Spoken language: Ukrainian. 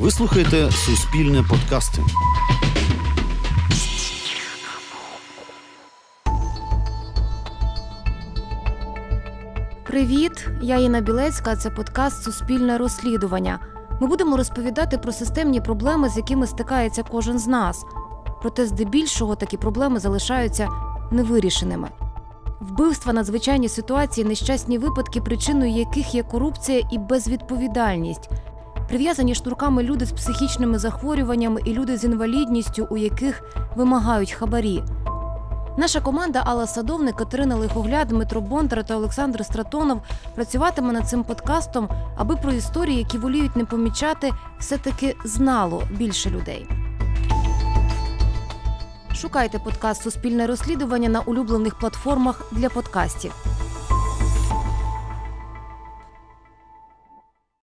Ви слухаєте Суспільне подкасти. Привіт, я Інна Білецька. Це подкаст Суспільне розслідування. Ми будемо розповідати про системні проблеми, з якими стикається кожен з нас. Проте, здебільшого, такі проблеми залишаються невирішеними. Вбивства, надзвичайні ситуації, нещасні випадки, причиною яких є корупція і безвідповідальність. Прив'язані шнурками люди з психічними захворюваннями і люди з інвалідністю, у яких вимагають хабарі. Наша команда Алла Садовник, Катерина Лихогляд, Дмитро Бондар та Олександр Стратонов працюватиме над цим подкастом, аби про історії, які воліють не помічати, все-таки знало більше людей. Шукайте подкаст Суспільне розслідування на улюблених платформах для подкастів.